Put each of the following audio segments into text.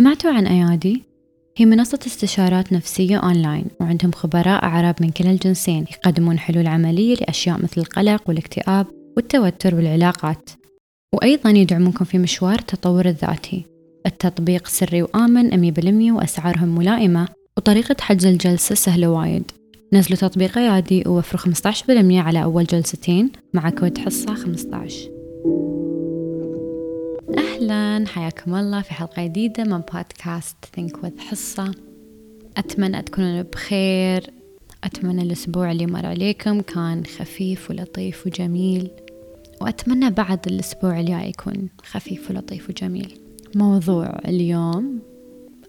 سمعتوا عن أيادي؟ هي منصة استشارات نفسية أونلاين وعندهم خبراء عرب من كلا الجنسين يقدمون حلول عملية لأشياء مثل القلق والاكتئاب والتوتر والعلاقات. وأيضا يدعمونكم في مشوار التطور الذاتي. التطبيق سري وآمن 100% وأسعارهم ملائمة وطريقة حجز الجلسة سهلة وايد. نزلوا تطبيق أيادي ووفروا 15% على أول جلستين مع كود حصة 15 أهلا. حياكم الله في حلقة جديدة من بودكاست Think with حصة. أتمنى تكونون بخير. أتمنى الأسبوع اللي مر عليكم كان خفيف ولطيف وجميل. وأتمنى بعد الأسبوع الجاي يكون خفيف ولطيف وجميل. موضوع اليوم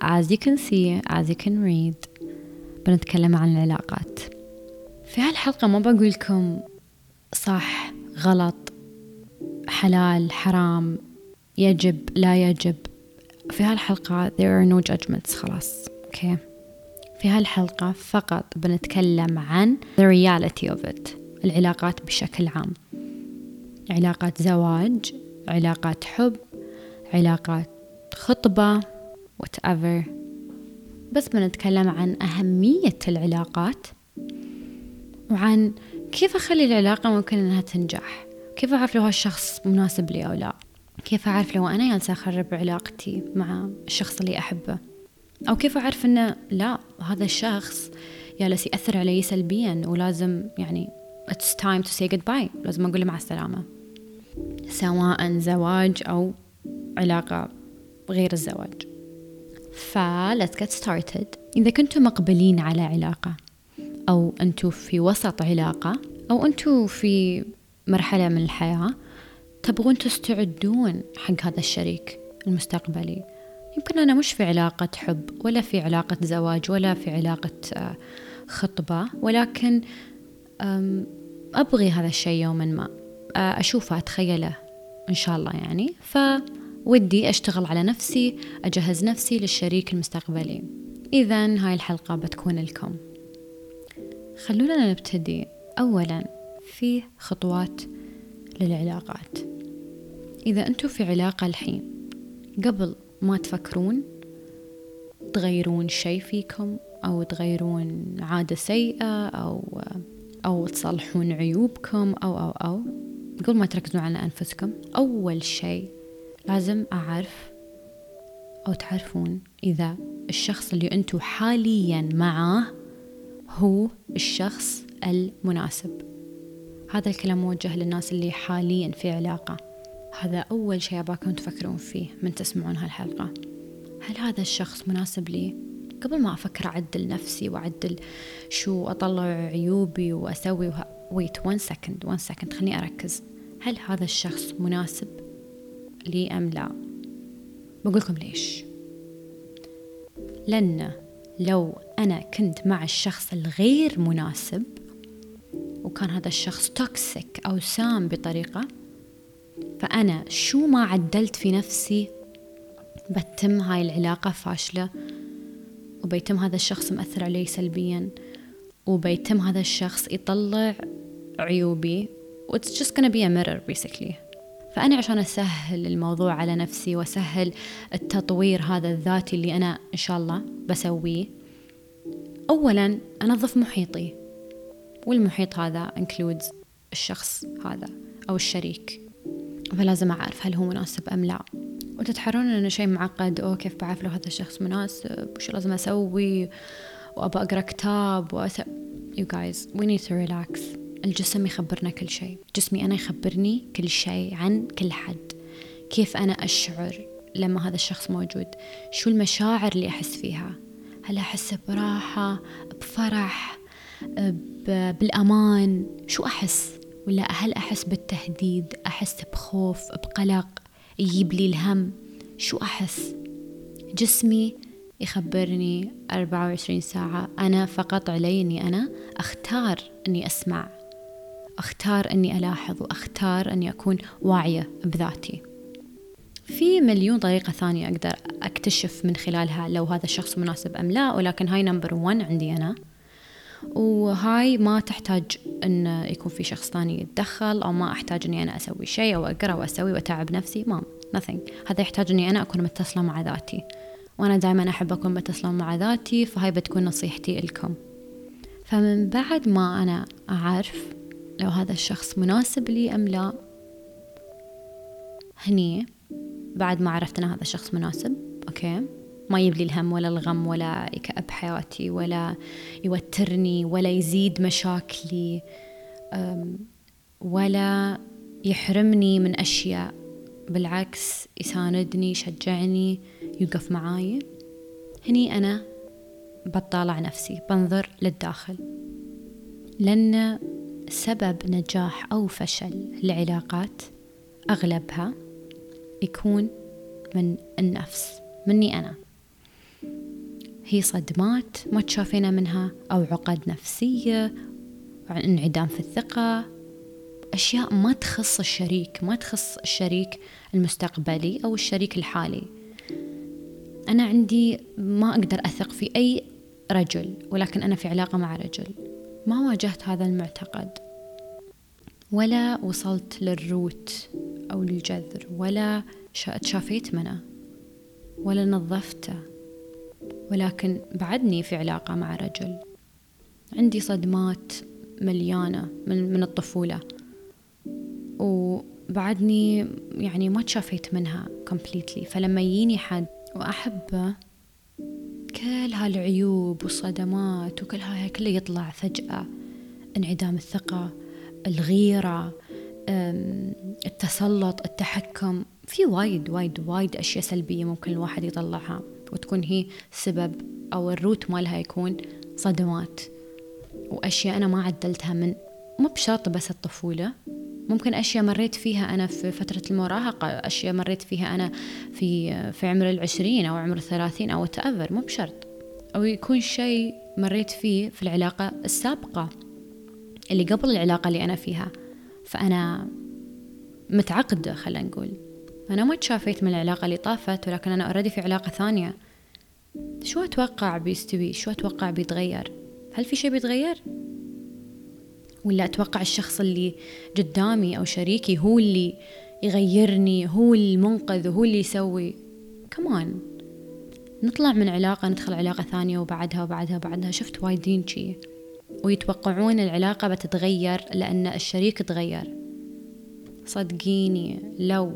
as you can see as you can read بنتكلم عن العلاقات. في هالحلقة ما بقول لكم صح غلط حلال حرام. يجب لا يجب. في هالحلقة there are no judgments خلاص. أوكي okay. في هالحلقة فقط بنتكلم عن the reality of it العلاقات بشكل عام. علاقات زواج علاقات حب علاقات خطبة whatever. بس بنتكلم عن أهمية العلاقات وعن كيف أخلي العلاقة ممكن إنها تنجح كيف أعرف لو هالشخص مناسب لي أو لا. كيف أعرف لو أنا جالسة أخرب علاقتي مع الشخص اللي أحبه؟ أو كيف أعرف إنه لا هذا الشخص جالس يأثر علي سلبيا ولازم يعني it's time to say goodbye لازم أقول مع السلامة. سواء زواج أو علاقة غير الزواج. ف let's get started. إذا كنتم مقبلين على علاقة أو أنتوا في وسط علاقة أو أنتوا في مرحلة من الحياة تبغون تستعدون حق هذا الشريك المستقبلي. يمكن أنا مش في علاقة حب ولا في علاقة زواج ولا في علاقة آه، خطبة ولكن أبغي هذا الشيء يوما ما. آه، أشوفه أتخيله إن شاء الله يعني. فودي أشتغل على نفسي أجهز نفسي للشريك المستقبلي. إذا هاي الحلقة بتكون لكم خلونا نبتدي أولا في خطوات للعلاقات. إذا أنتوا في علاقة الحين قبل ما تفكرون تغيرون شيء فيكم أو تغيرون عادة سيئة أو أو تصلحون عيوبكم أو أو أو قبل ما تركزون على أنفسكم أول شيء لازم أعرف أو تعرفون إذا الشخص اللي أنتوا حاليا معاه هو الشخص المناسب. هذا الكلام موجه للناس اللي حاليا في علاقة. هذا أول شيء أباكم تفكرون فيه من تسمعون هالحلقة هل هذا الشخص مناسب لي؟ قبل ما أفكر أعدل نفسي وأعدل شو أطلع عيوبي وأسوي وه... wait one second one second خليني أركز هل هذا الشخص مناسب لي أم لا؟ بقولكم ليش لأن لو أنا كنت مع الشخص الغير مناسب وكان هذا الشخص توكسيك أو سام بطريقة فأنا شو ما عدلت في نفسي بتم هاي العلاقة فاشلة وبيتم هذا الشخص مأثر علي سلبيا وبيتم هذا الشخص يطلع عيوبي it's just gonna be a mirror basically. فأنا عشان أسهل الموضوع على نفسي وأسهل التطوير هذا الذاتي اللي أنا إن شاء الله بسويه أولا أنظف محيطي والمحيط هذا includes الشخص هذا أو الشريك. فلازم أعرف هل هو مناسب أم لا. وتتحرون أنه شيء معقد أو كيف بعرف لو هذا الشخص مناسب؟ وش لازم أسوي؟ وأبى أقرأ كتاب؟ وأس... you guys we need to relax. الجسم يخبرنا كل شيء. جسمي أنا يخبرني كل شيء عن كل حد. كيف أنا أشعر لما هذا الشخص موجود؟ شو المشاعر اللي أحس فيها؟ هل أحس براحة بفرح بالأمان؟ شو أحس؟ ولا هل أحس بالتهديد؟ أحس بخوف بقلق؟ يجيب لي الهم؟ شو أحس؟ جسمي يخبرني 24 ساعة. أنا فقط علي أني أنا أختار أني أسمع. أختار أني ألاحظ. وأختار أني أكون واعية بذاتي. في مليون طريقة ثانية أقدر أكتشف من خلالها لو هذا الشخص مناسب أم لا ولكن هاي نمبر ون عندي أنا. وهاي ما تحتاج إن يكون في شخص ثاني يتدخل أو ما أحتاج إني أنا أسوي شيء أو أقرأ واسوي وأتعب نفسي. ما nothing. هذا يحتاج إني أنا أكون متصلة مع ذاتي. وأنا دائما أحب أكون متصلة مع ذاتي فهاي بتكون نصيحتي لكم. فمن بعد ما أنا أعرف لو هذا الشخص مناسب لي أم لا هني بعد ما عرفت أن هذا الشخص مناسب أوكي؟ ما يبلي الهم ولا الغم ولا يكأب حياتي ولا يوترني ولا يزيد مشاكلي ولا يحرمني من أشياء. بالعكس يساندني يشجعني يوقف معاي. هني أنا بطالع نفسي بنظر للداخل. لأن سبب نجاح أو فشل العلاقات أغلبها يكون من النفس مني أنا. هي صدمات ما تشافينا منها أو عقد نفسية انعدام في الثقة. أشياء ما تخص الشريك ما تخص الشريك المستقبلي أو الشريك الحالي. أنا عندي ما أقدر أثق في أي رجل ولكن أنا في علاقة مع رجل. ما واجهت هذا المعتقد. ولا وصلت للروت أو للجذر ولا تشافيت منه ولا نظفته. ولكن بعدني في علاقة مع رجل. عندي صدمات مليانة من, من الطفولة. وبعدني يعني ما تشافيت منها completely. فلما يجيني حد وأحبه كل هالعيوب والصدمات وكل هاي كله يطلع فجأة. انعدام الثقة الغيرة التسلط التحكم. في وايد وايد وايد أشياء سلبية ممكن الواحد يطلعها. وتكون هي سبب أو الروت مالها يكون صدمات. وأشياء أنا ما عدلتها من مو بشرط بس الطفولة. ممكن أشياء مريت فيها أنا في فترة المراهقة أشياء مريت فيها أنا في في عمر العشرين أو عمر الثلاثين أو تأفر مو بشرط. أو يكون شيء مريت فيه في العلاقة السابقة اللي قبل العلاقة اللي أنا فيها. فأنا متعقدة خلينا نقول. أنا ما تشافيت من العلاقة اللي طافت ولكن أنا already في علاقة ثانية. شو أتوقع بيستوي؟ شو أتوقع بيتغير؟ هل في شيء بيتغير؟ ولا أتوقع الشخص اللي قدامي أو شريكي هو اللي يغيرني هو المنقذ وهو اللي يسوي؟ كمان نطلع من علاقة ندخل علاقة ثانية وبعدها وبعدها وبعدها. شفت وايدين جي؟ ويتوقعون العلاقة بتتغير لأن الشريك تغير. صدقيني لو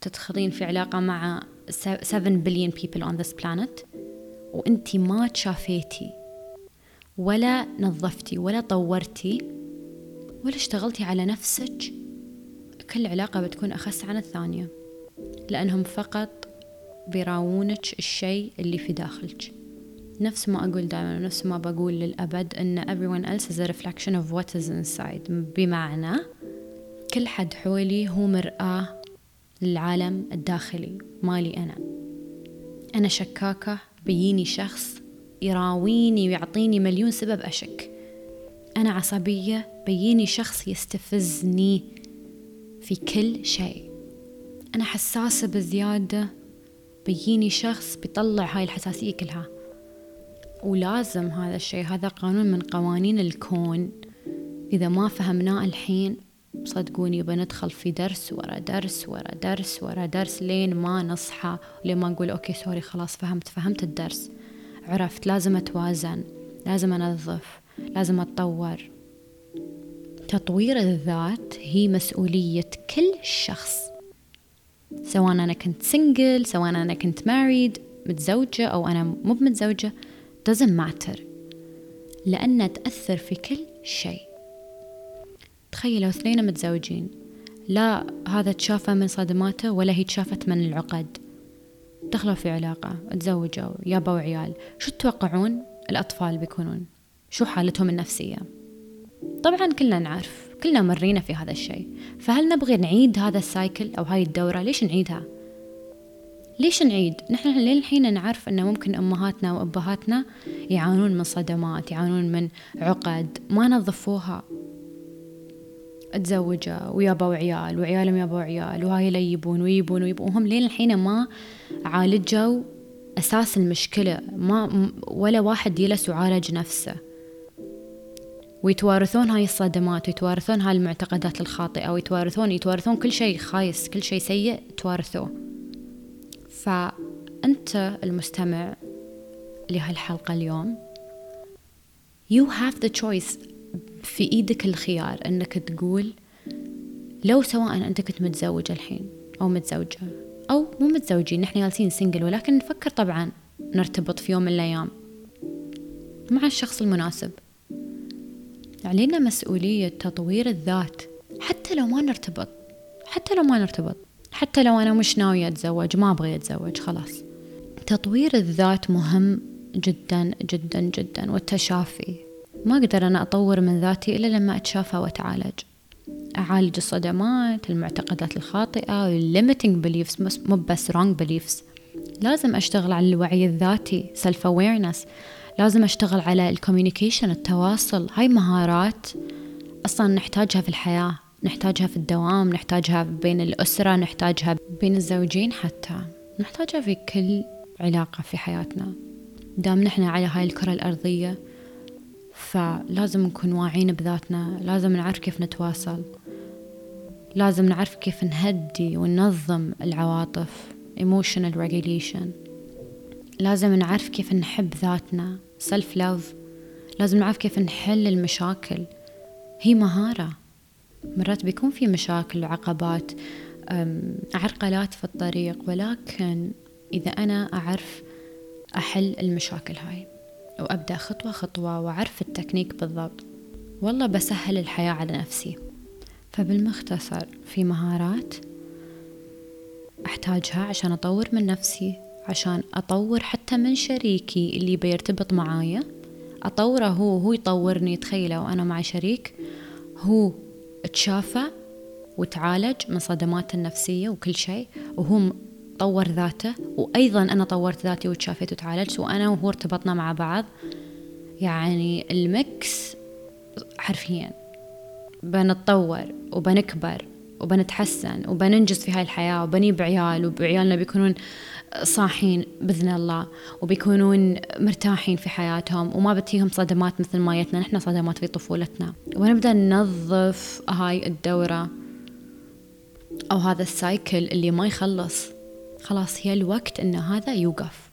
تدخلين في علاقة مع 7 billion people on this planet. وإنتي ما تشافيتي ولا نظفتي ولا طورتي ولا اشتغلتي على نفسك. كل علاقة بتكون أخس عن الثانية لأنهم فقط بيراونك الشيء اللي في داخلك. نفس ما أقول دائما نفس ما بقول للأبد أن everyone else is a reflection of what is inside. بمعنى كل حد حولي هو مرآة للعالم الداخلي. مالي أنا. أنا شكاكة بيجيني شخص يراويني ويعطيني مليون سبب أشك. أنا عصبية بيجيني شخص يستفزني في كل شيء. أنا حساسة بزيادة بيجيني شخص بيطلع هاي الحساسية كلها. ولازم هذا الشيء هذا قانون من قوانين الكون. إذا ما فهمناه الحين صدقوني بندخل في درس ورا درس ورا درس ورا درس لين ما نصحى لين ما نقول okay sorry خلاص فهمت فهمت الدرس. عرفت لازم أتوازن لازم أنظف لازم أتطور. تطوير الذات هي مسؤولية كل شخص. سواء أنا كنت single سواء أنا كنت married متزوجة أو أنا مو متزوجة doesn't matter. لأنها تأثر في كل شيء. تخيلوا اثنين متزوجين. لا هذا تشافى من صدماته ولا هي تشافت من العقد. دخلوا في علاقة تزوجوا يابوا عيال شو تتوقعون الأطفال بيكونون؟ شو حالتهم النفسية؟ طبعا كلنا نعرف كلنا مرينا في هذا الشيء. فهل نبغي نعيد هذا السايكل أو هاي الدورة؟ ليش نعيدها؟ ليش نعيد؟ نحن لين الحين نعرف أن ممكن أمهاتنا وأبهاتنا يعانون من صدمات يعانون من عقد. ما نظفوها. تزوجوا ويابوا عيال وعيالهم يابوا عيال وهايلا ييبون وييبون وييبون. وهم لين الحين ما عالجوا أساس المشكلة. ما ولا واحد جلس وعالج نفسه. ويتوارثون هاي الصدمات ويتوارثون هاي المعتقدات الخاطئة ويتوارثون يتوارثون كل شيء خايس كل شيء سيء توارثوه. أنت المستمع لهالحلقة اليوم you have the choice في إيدك الخيار أنك تقول لو سواء أنت كنت متزوج الحين أو متزوجة أو مو متزوجين نحن جالسين سنجل ولكن نفكر طبعا نرتبط في يوم من الأيام مع الشخص المناسب. علينا مسؤولية تطوير الذات حتى لو ما نرتبط حتى لو ما نرتبط حتى لو أنا مش ناوية أتزوج ما أبغي أتزوج خلاص. تطوير الذات مهم جدا جدا جدا والتشافي. ما أقدر أنا أطور من ذاتي إلا لما أتشافى وأتعالج. أعالج الصدمات المعتقدات الخاطئة limiting beliefs مو بس wrong beliefs. لازم أشتغل على الوعي الذاتي self awareness لازم أشتغل على الكوميونيكيشن التواصل. هاي مهارات أصلا نحتاجها في الحياة نحتاجها في الدوام نحتاجها بين الأسرة نحتاجها بين الزوجين حتى. نحتاجها في كل علاقة في حياتنا. دام نحن على هاي الكرة الأرضية فلازم نكون واعين بذاتنا لازم نعرف كيف نتواصل لازم نعرف كيف نهدي وننظم العواطف emotional regulation. لازم نعرف كيف نحب ذاتنا self love لازم نعرف كيف نحل المشاكل. هي مهارة. مرات بيكون في مشاكل وعقبات عرقلات في الطريق ولكن إذا أنا أعرف أحل المشاكل هاي. وأبدأ خطوة خطوة وأعرف التكنيك بالضبط. والله بسهل الحياة على نفسي. فبالمختصر في مهارات أحتاجها عشان أطور من نفسي عشان أطور حتى من شريكي اللي بيرتبط معايا. أطوره هو هو يطورني تخيلوا وأنا مع شريك. هو تشافى وتعالج من صدماته النفسية وكل شيء وهو طور ذاته وأيضا أنا طورت ذاتي وتشافيت وتعالجت وأنا وهو ارتبطنا مع بعض. يعني المكس حرفيا. بنتطور وبنكبر وبنتحسن وبننجز في هاي الحياة وبنجيب عيال وبعيالنا بيكونون صاحين بإذن الله وبيكونون مرتاحين في حياتهم وما بتيهم صدمات مثل ما جتنا نحن صدمات في طفولتنا. ونبدأ ننظف هاي الدورة أو هذا السايكل اللي ما يخلص. خلاص هي الوقت إن هذا يوقف.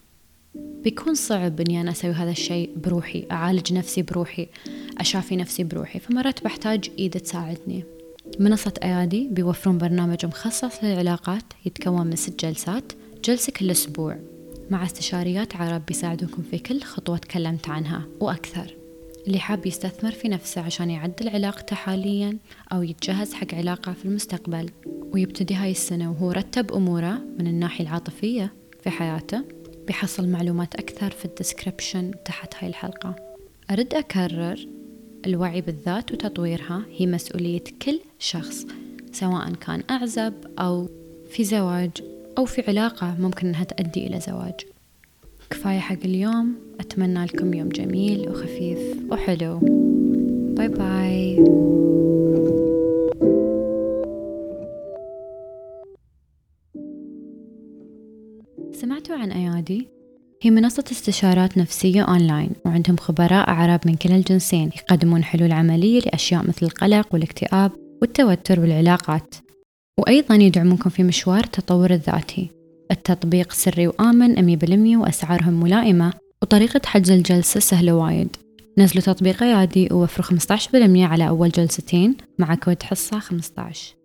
بيكون صعب إني أنا أسوي هذا الشيء بروحي أعالج نفسي بروحي أشافي نفسي بروحي. فمرات بحتاج إيد تساعدني. منصة أيادي بيوفرون برنامج مخصص للعلاقات يتكون من ست جلسات جلسة كل أسبوع مع استشاريات عرب بيساعدوكم في كل خطوة تكلمت عنها وأكثر. اللي حاب يستثمر في نفسه عشان يعدل علاقته حاليا أو يتجهز حق علاقة في المستقبل ويبتدي هاي السنة وهو رتب أموره من الناحية العاطفية في حياته بيحصل معلومات أكثر في ال description تحت هاي الحلقة. أرد أكرر الوعي بالذات وتطويرها هي مسؤولية كل شخص سواء كان أعزب أو في زواج أو في علاقة ممكن أنها تؤدي إلى زواج. كفاية حق اليوم أتمنى لكم يوم جميل وخفيف وحلو. باي باي عن أيادي؟ هي منصة استشارات نفسية أونلاين وعندهم خبراء عرب من كلا الجنسين يقدمون حلول عملية لأشياء مثل القلق والاكتئاب والتوتر والعلاقات. وأيضا يدعمونكم في مشوار التطور الذاتي. التطبيق سري وآمن مية بالمية وأسعارهم ملائمة وطريقة حجز الجلسة سهلة وايد. نزلوا تطبيق أيادي ووفروا 15% على أول جلستين مع كود حصة 15